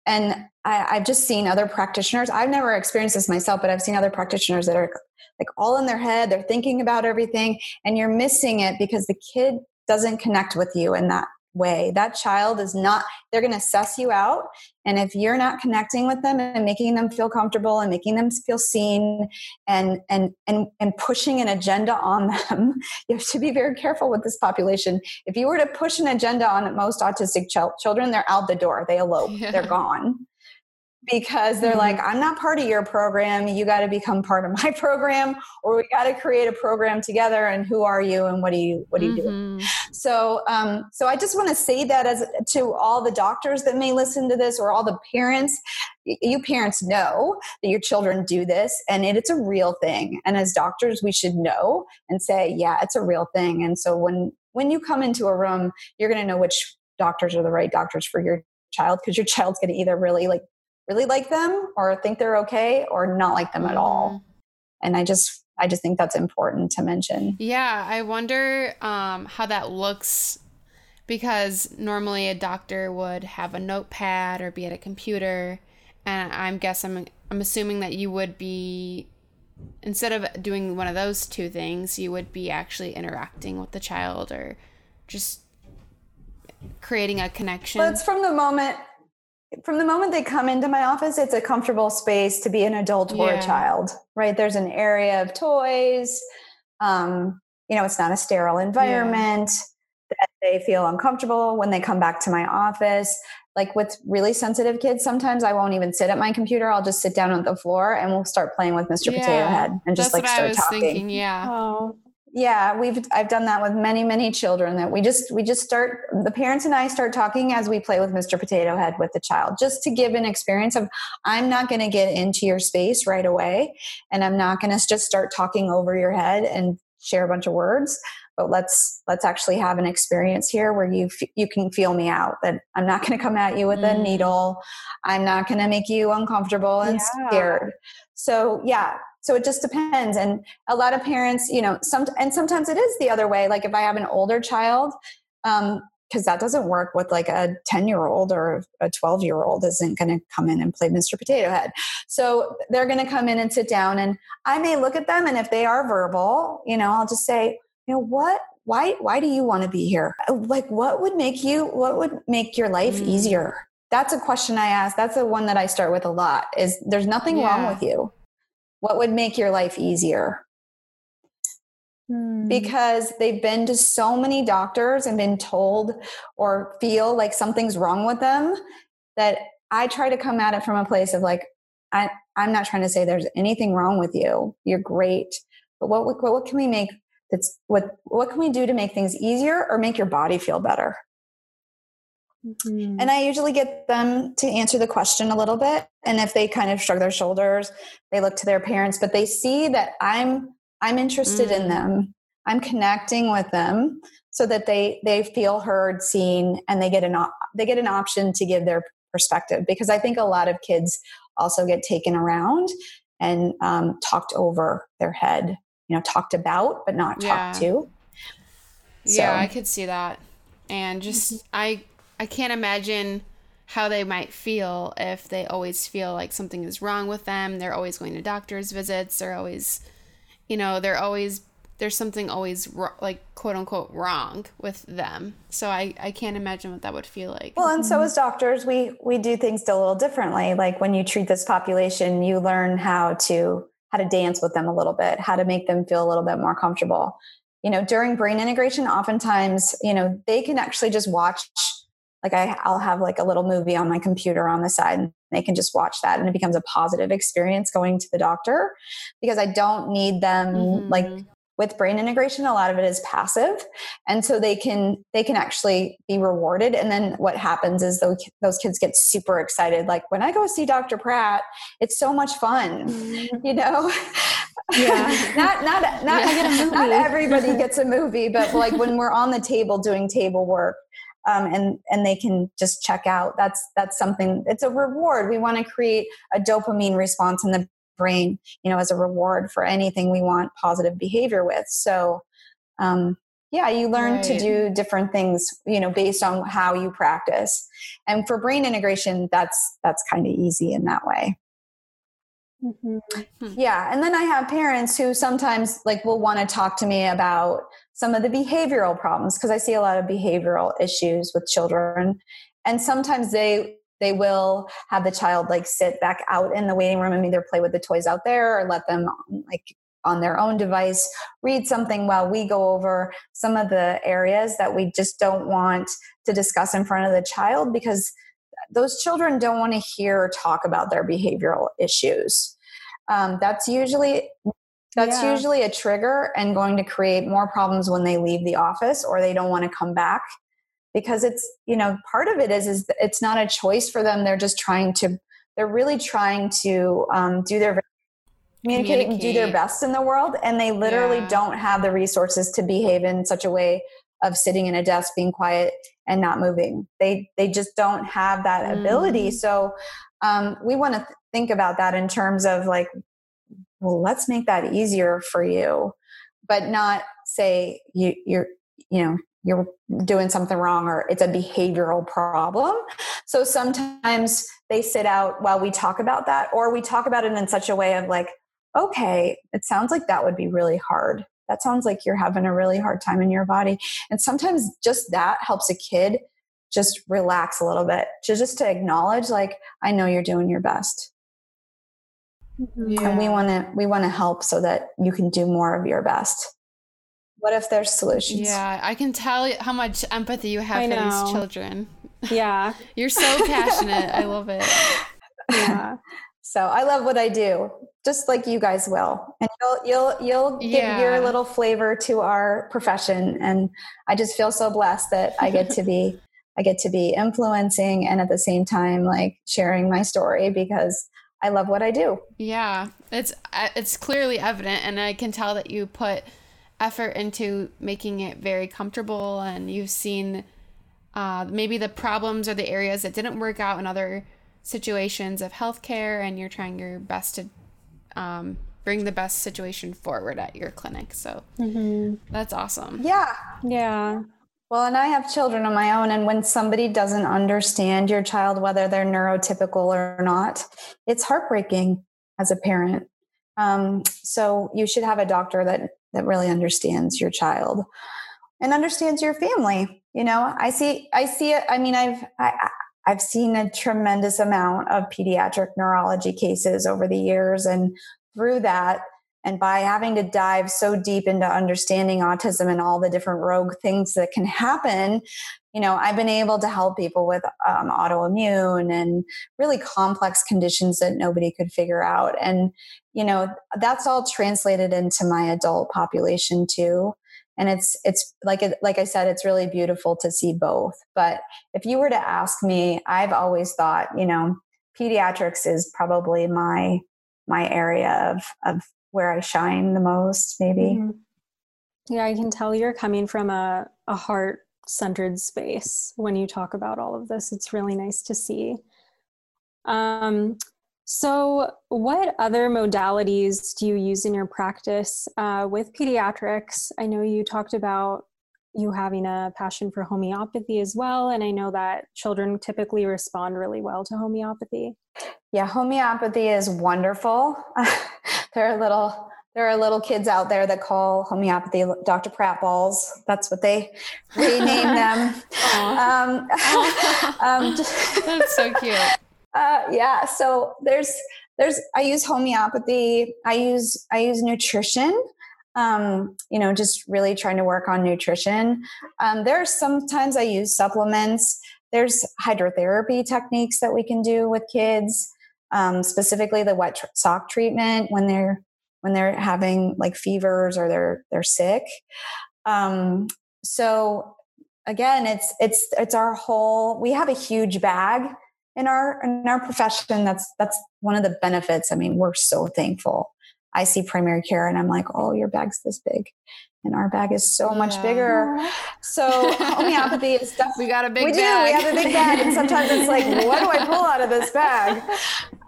and I, have just seen other practitioners, I've never experienced this myself, but I've seen other practitioners that are like all in their head, they're thinking about everything, and you're missing it because the kid doesn't connect with you in that way. That child is not, they're going to suss you out. And if you're not connecting with them and making them feel comfortable and making them feel seen and, and, and, and pushing an agenda on them, you have to be very careful with this population. If you were to push an agenda on most autistic ch- children, they're out the door, they elope, yeah. they're gone because they're mm-hmm. like, I'm not part of your program. You got to become part of my program, or we got to create a program together. And who are you, and what do you what do you mm-hmm. do? So, um, so I just want to say that as to all the doctors that may listen to this, or all the parents. You parents know that your children do this, and it, it's a real thing. And as doctors, we should know and say, yeah, it's a real thing. And so when when you come into a room, you're going to know which doctors are the right doctors for your child because your child's going to either really like really like them or think they're okay or not like them at all. Mm-hmm. And I just I just think that's important to mention. Yeah, I wonder um, how that looks because normally a doctor would have a notepad or be at a computer, and I'm guess I'm I'm assuming that you would be instead of doing one of those two things, you would be actually interacting with the child or just creating a connection. Well, it's from the moment from the moment they come into my office, it's a comfortable space to be an adult or a child, right? There's an area of toys. Um, you know, it's not a sterile environment. that they feel uncomfortable when they come back to my office. Like with really sensitive kids, sometimes I won't even sit at my computer. I'll just sit down on the floor and we'll start playing with Mr. Yeah, Potato Head and just That's like what I start was talking. thinking. Yeah. Oh, Yeah, we've I've done that with many many children that we just we just start the parents and I start talking as we play with Mr. Potato Head with the child just to give an experience of I'm not going to get into your space right away and I'm not going to just start talking over your head and share a bunch of words but let's let's actually have an experience here where you f- you can feel me out that I'm not going to come at you with a Mm. needle I'm not going to make you uncomfortable and Yeah. scared so yeah so it just depends. And a lot of parents you know some and sometimes it is the other way. Like if i have an older child um because that doesn't work with like a 10 year old or a 12 year old isn't going to come in and play mr potato head. So they're going to come in and sit down and i may look at them and if they are verbal you know i'll just say you know what? Why why do you want to be here? Like what would make you what would make your life Mm. easier? That's a question i ask. That's the one that i start with a lot is there's nothing wrong with you what would make your life easier Hmm. because they've been to so many doctors and been told or feel like something's wrong with them that I try to come at it from a place of like, I, I'm not trying to say there's anything wrong with you. You're great. But what, what, what can we make that's what, what can we do to make things easier or make your body feel better? Mhm. And I usually get them to answer the question a little bit. And if they kind of shrug their shoulders, they look to their parents, but they see that I'm I'm interested Mm. in them. I'm connecting with them so that they they feel heard, seen, and they get an op- they get an option to give their perspective. Because I think a lot of kids also get taken around and um, talked over their head. You know, talked about but not Yeah. talked to. Yeah, I could see that. And just I I can't imagine how they might feel if they always feel like something is wrong with them. They're always going to doctor's visits. They're always you know, they're always there's something always like quote unquote wrong with them. So I I can't imagine what that would feel like. Well, and so as doctors, we we do things a little differently. Like when you treat this population, you learn how to how to dance with them a little bit, how to make them feel a little bit more comfortable. You know, during brain integration, oftentimes, you know, they can actually just watch. Like I, I'll have like a little movie on my computer on the side, and they can just watch that, and it becomes a positive experience going to the doctor because I don't need them Mhm. like with brain integration a lot of it is passive and so they can they can actually be rewarded and then what happens is those, those kids get super excited like when i go see dr pratt it's so much fun you know Yeah. not not not, Yeah. I get a not everybody gets a movie but like when we're on the table doing table work um, and and they can just check out. That's that's something it's a reward. We want to create a dopamine response in the brain you know as a reward for anything we want positive behavior with. So um, yeah you learn to do different things you know based on how you practice. And for brain integration that's that's kind of easy in that way. Mhm. yeah and then i have parents who sometimes like will want to talk to me about some of the behavioral problems because i see a lot of behavioral issues with children. And sometimes they they will have the child like sit back out in the waiting room and either play with the toys out there or let them like on their own device read something while we go over some of the areas that we just don't want to discuss in front of the child because those children don't want to hear or talk about their behavioral issues. Um, that's usually that's Yeah. usually a trigger and going to create more problems when they leave the office or they don't want to come back because it's you know part of it is is that it's not a choice for them they're just trying to they're really trying to um, do their communicate, and do their best in the world and they literally Yeah. don't have the resources to behave in such a way of sitting in a desk being quiet and not moving they they just don't have that ability Mm. so um, we want to th- think about that in terms of like well let's make that easier for you but not say you you're you know you're doing something wrong or it's a behavioral problem. So sometimes they sit out while we talk about that or we talk about it in such a way of like okay it sounds like that would be really hard. That sounds like you're having a really hard time in your body. And sometimes just that helps a kid just relax a little bit to just to acknowledge like i know you're doing your best. Yeah. and we want to we want to help so that you can do more of your best what if there's solutions? Yeah, I can tell how much empathy you have for these children. Yeah. You're so passionate. I love it. Yeah. So I love what I do, just like you guys will, and you'll you'll you'll give yeah. your little flavor to our profession. And I just feel so blessed that I get to be I get to be influencing and at the same time like sharing my story because I love what I do. Yeah, it's uh, it's clearly evident, and I can tell that you put effort into making it very comfortable, and you've seen uh, maybe the problems or the areas that didn't work out in other situations of healthcare, and you're trying your best to um, bring the best situation forward at your clinic. So mm-hmm. that's awesome. Yeah, yeah. Well, and I have children of my own, and when somebody doesn't understand your child, whether they're neurotypical or not, it's heartbreaking as a parent. Um, so you should have a doctor that that really understands your child and understands your family. You know, I see, I see it. I mean, I've I, I've seen a tremendous amount of pediatric neurology cases over the years, and through that, and by having to dive so deep into understanding autism and all the different rogue things that can happen, you know, I've been able to help people with um, autoimmune and really complex conditions that nobody could figure out. And, you know, that's all translated into my adult population too. And it's it's like like I said, it's really beautiful to see both. But if you were to ask me, I've always thought, you know, pediatrics is probably my my area of of where I shine the most, maybe. Mm-hmm. Yeah, I can tell you're coming from a, a heart centered space when you talk about all of this. It's really nice to see. Um, so, what other modalities do you use in your practice uh, with pediatrics? I know you talked about you having a passion for homeopathy as well, and I know that children typically respond really well to homeopathy. Yeah, homeopathy is wonderful. there are little there are little kids out there that call homeopathy Dr. Pratt balls. That's what they rename them. um, um, That's so cute. Uh, yeah. So there's there's I use homeopathy. I use I use nutrition. Um, you know, just really trying to work on nutrition. Um, there are sometimes I use supplements. There's hydrotherapy techniques that we can do with kids um, specifically the wet tr- sock treatment when they're when they're having like fevers or they're they're sick. Um, so again, it's it's it's our whole. We have a huge bag in our in our profession. That's that's one of the benefits. I mean, we're so thankful. I see primary care and I'm like, oh, your bag's this big and our bag is so yeah. much bigger. So homeopathy is definitely we got a big we bag. do we have a big bag, and sometimes it's like, what do I pull out of this bag?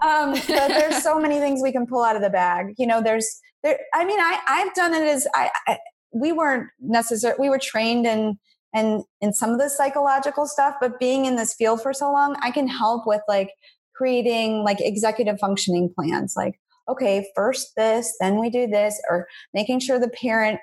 Um, but there's so many things we can pull out of the bag. You know, there's there. I mean, I I've done it as I, I we weren't necessarily we were trained in and in some of the psychological stuff, but being in this field for so long, I can help with like creating like executive functioning plans, like okay, first this, then we do this, or making sure the parent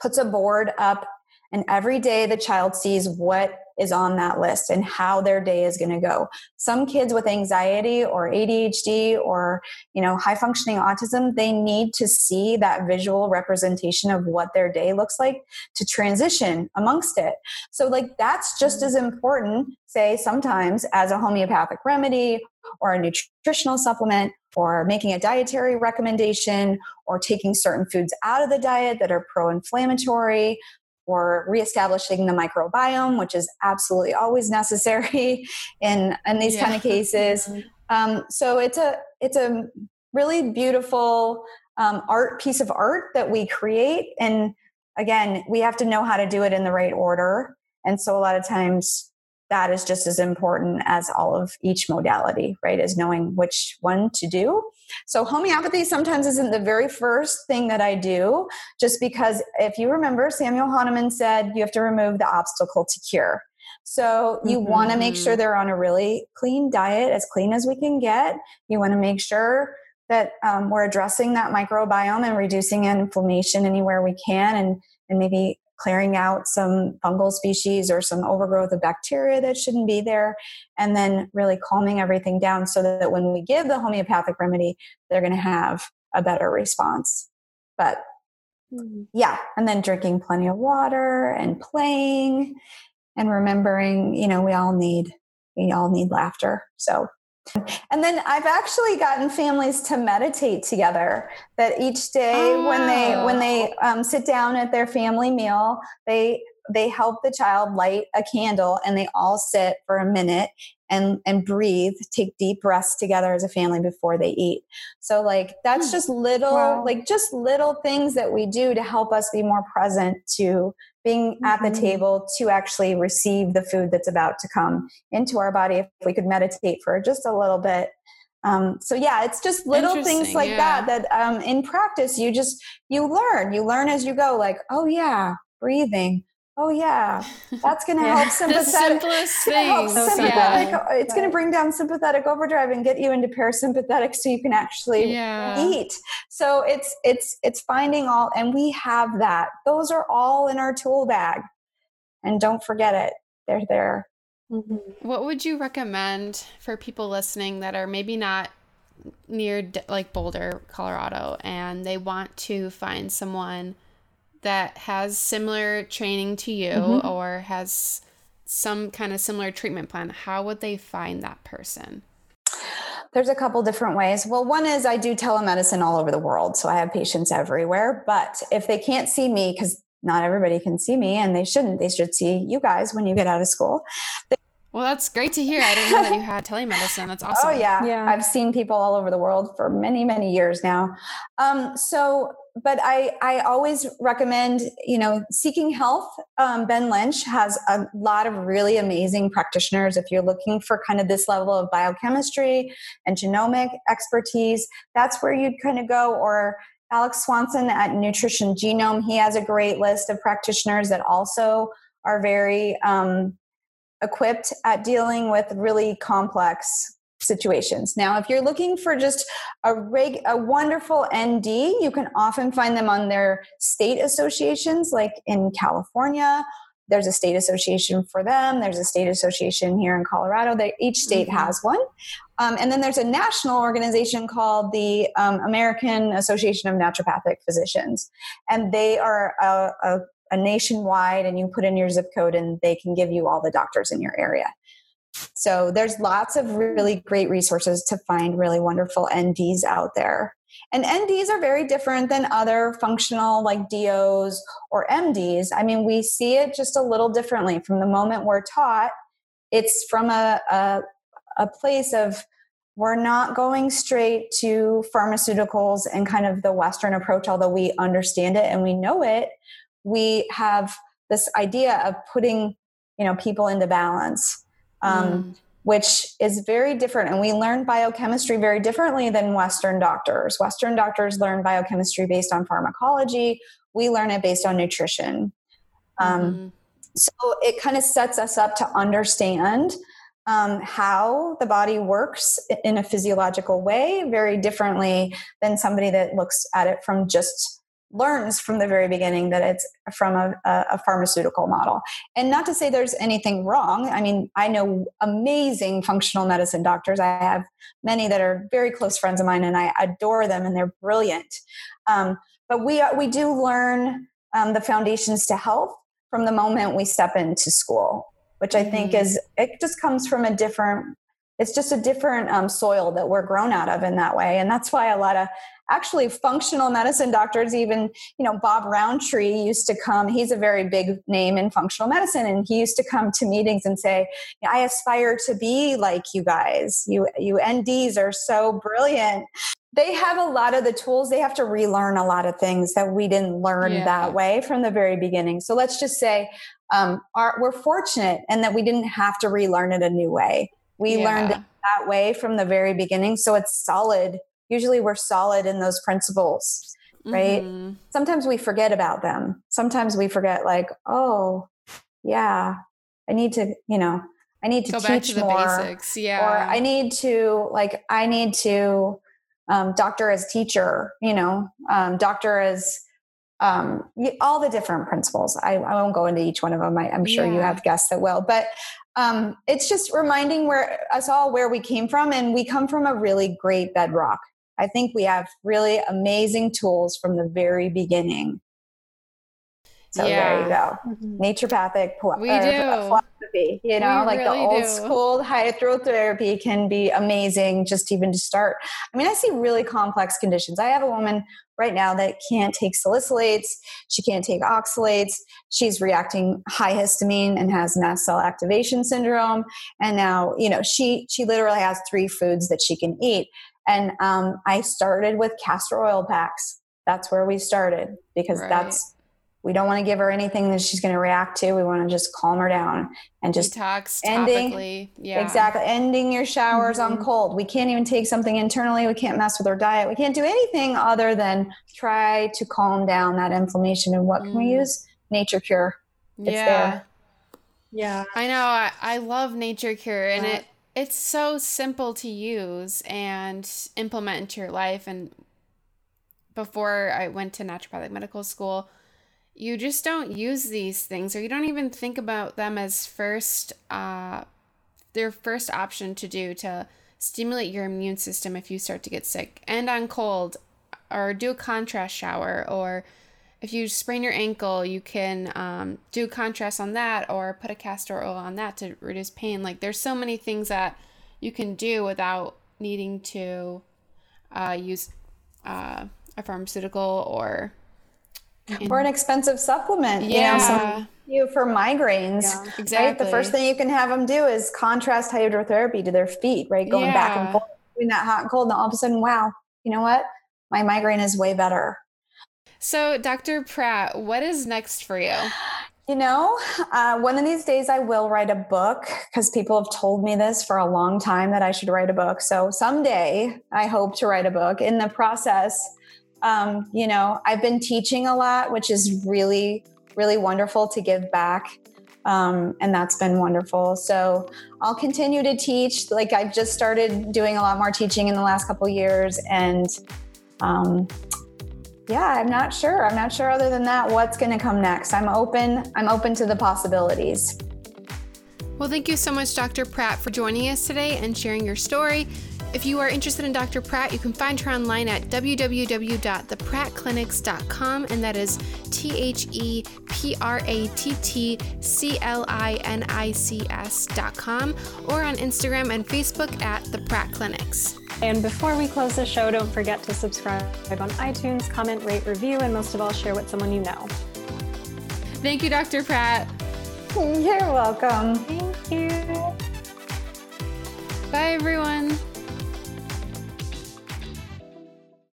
puts a board up and every day the child sees what is on that list and how their day is going to go. Some kids with anxiety or ADHD or, you know, high functioning autism, they need to see that visual representation of what their day looks like to transition amongst it. So like that's just as important, say sometimes as a homeopathic remedy or a nutritional supplement or making a dietary recommendation or taking certain foods out of the diet that are pro inflammatory or reestablishing the microbiome, which is absolutely always necessary in, in these yeah. kind of cases. Um, so it's a it's a really beautiful um, art piece of art that we create, and again, we have to know how to do it in the right order. And so a lot of times that is just as important as all of each modality, right? Is knowing which one to do. So, homeopathy sometimes isn't the very first thing that I do, just because if you remember, Samuel Hahnemann said you have to remove the obstacle to cure. So, you mm-hmm. want to make sure they're on a really clean diet, as clean as we can get. You want to make sure that um, we're addressing that microbiome and reducing inflammation anywhere we can and and maybe clearing out some fungal species or some overgrowth of bacteria that shouldn't be there, and then really calming everything down so that when we give the homeopathic remedy, they're going to have a better response. But mm-hmm. yeah, and then drinking plenty of water and playing and remembering, you know, we all need we all need laughter. So and then I've actually gotten families to meditate together. That each day, oh. when they when they oh. um, sit down at their family meal, they they help the child light a candle, and they all sit for a minute and and breathe, take deep breaths together as a family before they eat. So like that's hmm. just little wow. like just little things that we do to help us be more present to being mm-hmm. at the mm-hmm. table to actually receive the food that's about to come into our body if we could meditate for just a little bit um, so yeah it's just little things like yeah. that that um, in practice you just you learn you learn as you go like oh yeah breathing oh yeah that's going to yeah. help sympathetic the simplest things sympathetic, yeah. it's going to bring down sympathetic overdrive and get you into parasympathetic so you can actually yeah. eat so it's it's it's finding all and we have that those are all in our tool bag and don't forget it they're there mm-hmm. what would you recommend for people listening that are maybe not near like boulder colorado and they want to find someone that has similar training to you mm-hmm. or has some kind of similar treatment plan, how would they find that person? There's a couple different ways. Well, one is I do telemedicine all over the world. So I have patients everywhere. But if they can't see me, because not everybody can see me and they shouldn't, they should see you guys when you get out of school. They- well, that's great to hear. I didn't know that you had telemedicine. That's awesome. Oh, yeah. yeah. I've seen people all over the world for many, many years now. Um, so but I, I always recommend, you know, Seeking Health. Um, ben Lynch has a lot of really amazing practitioners. If you're looking for kind of this level of biochemistry and genomic expertise, that's where you'd kind of go. Or Alex Swanson at Nutrition Genome, he has a great list of practitioners that also are very um, equipped at dealing with really complex situations. Now, if you're looking for just a reg, a wonderful ND, you can often find them on their state associations, like in California. There's a state association for them. There's a state association here in Colorado. They, each state mm-hmm. has one. Um, and then there's a national organization called the um, American Association of Naturopathic Physicians. And they are a, a, a nationwide, and you put in your zip code, and they can give you all the doctors in your area. So there's lots of really great resources to find really wonderful NDs out there. And NDs are very different than other functional like DOs or MDs. I mean, we see it just a little differently from the moment we're taught. It's from a, a, a place of we're not going straight to pharmaceuticals and kind of the Western approach, although we understand it and we know it. We have this idea of putting, you know, people into balance um, mm. which is very different. And we learn biochemistry very differently than Western doctors. Western doctors learn biochemistry based on pharmacology, we learn it based on nutrition. Um, mm. So it kind of sets us up to understand um, how the body works in a physiological way very differently than somebody that looks at it from just learns from the very beginning that it's from a, a, pharmaceutical model. And not to say there's anything wrong. I mean, I know amazing functional medicine doctors. I have many that are very close friends of mine, and I adore them, and they're brilliant. Um, but we we do learn um, the foundations to health from the moment we step into school, which I think mm-hmm. is it just comes from a different it's just a different um, soil that we're grown out of in that way. And that's why a lot of actually functional medicine doctors even you know bob rountree used to come he's a very big name in functional medicine and he used to come to meetings and say i aspire to be like you guys. You you nds are so brilliant. They have a lot of the tools. They have to relearn a lot of things that we didn't learn yeah. that way from the very beginning. So let's just say um, our, we're fortunate and that we didn't have to relearn it a new way we yeah. learned that way from the very beginning. So it's solid. Usually we're solid in those principles, right? Mm-hmm. Sometimes we forget about them. Sometimes we forget, like, oh, yeah, I need to, you know, I need to Go teach to more. Basics. Yeah. Or I need to, like, I need to, um, doctor as teacher, you know, um, doctor as, um, all the different principles. I, I, won't go into each one of them. I, am sure yeah. you have guests that will, but um, it's just reminding where us all where we came from, and we come from a really great bedrock. I think we have really amazing tools from the very beginning So yeah. there you go. Mm-hmm. Naturopathic we do. philosophy, you know, we like really the old do. school hydrotherapy can be amazing just even to start. I mean, I see really complex conditions. I have a woman right now that can't take salicylates, she can't take oxalates, she's reacting high histamine and has mast cell activation syndrome. And now, you know, she she literally has three foods that she can eat. And um, I started with castor oil packs. That's where we started because right. that's we don't want to give her anything that she's going to react to. We want to just calm her down and just detox ending yeah. exactly ending your showers mm-hmm. on cold. We can't even take something internally. We can't mess with her diet. We can't do anything other than try to calm down that inflammation. And what mm. can we mm. use? Nature Cure. It's yeah. There. Yeah. I know. I, I love Nature Cure and yeah. it it's so simple to use and implement into your life and before I went to naturopathic medical school, you just don't use these things or you don't even think about them as first uh, their first option to do to stimulate your immune system if you start to get sick and on cold or do a contrast shower or if you sprain your ankle you can um, do contrast on that or put a castor oil on that to reduce pain. Like there's so many things that you can do without needing to uh, use uh, a pharmaceutical or or an expensive supplement. Yeah. You, know, for migraines. Yeah, exactly. Right? The first thing you can have them do is contrast hydrotherapy to their feet, right? Going yeah. back and forth between that hot and cold. And all of a sudden, wow, you know what? My migraine is way better. So, Dr. Pratt, what is next for you? You know, uh, one of these days I will write a book because people have told me this for a long time that I should write a book. So someday I hope to write a book. In the process, um, you know, I've been teaching a lot, which is really, really wonderful to give back. Um, and that's been wonderful. So I'll continue to teach. Like I've just started doing a lot more teaching in the last couple years, and um, yeah, I'm not sure. I'm not sure. Other than that, what's going to come next? I'm open. I'm open to the possibilities. Well, thank you so much, Dr. Pratt, for joining us today and sharing your story. If you are interested in Dr. Pratt, you can find her online at www.theprattclinics.com, and that is T H E P R A T T C L I N I C S.com, or on Instagram and Facebook at The Pratt Clinics. And before we close the show, don't forget to subscribe on iTunes, comment, rate, review, and most of all, share with someone you know. Thank you, Dr. Pratt. You're welcome. Thank you. Bye, everyone.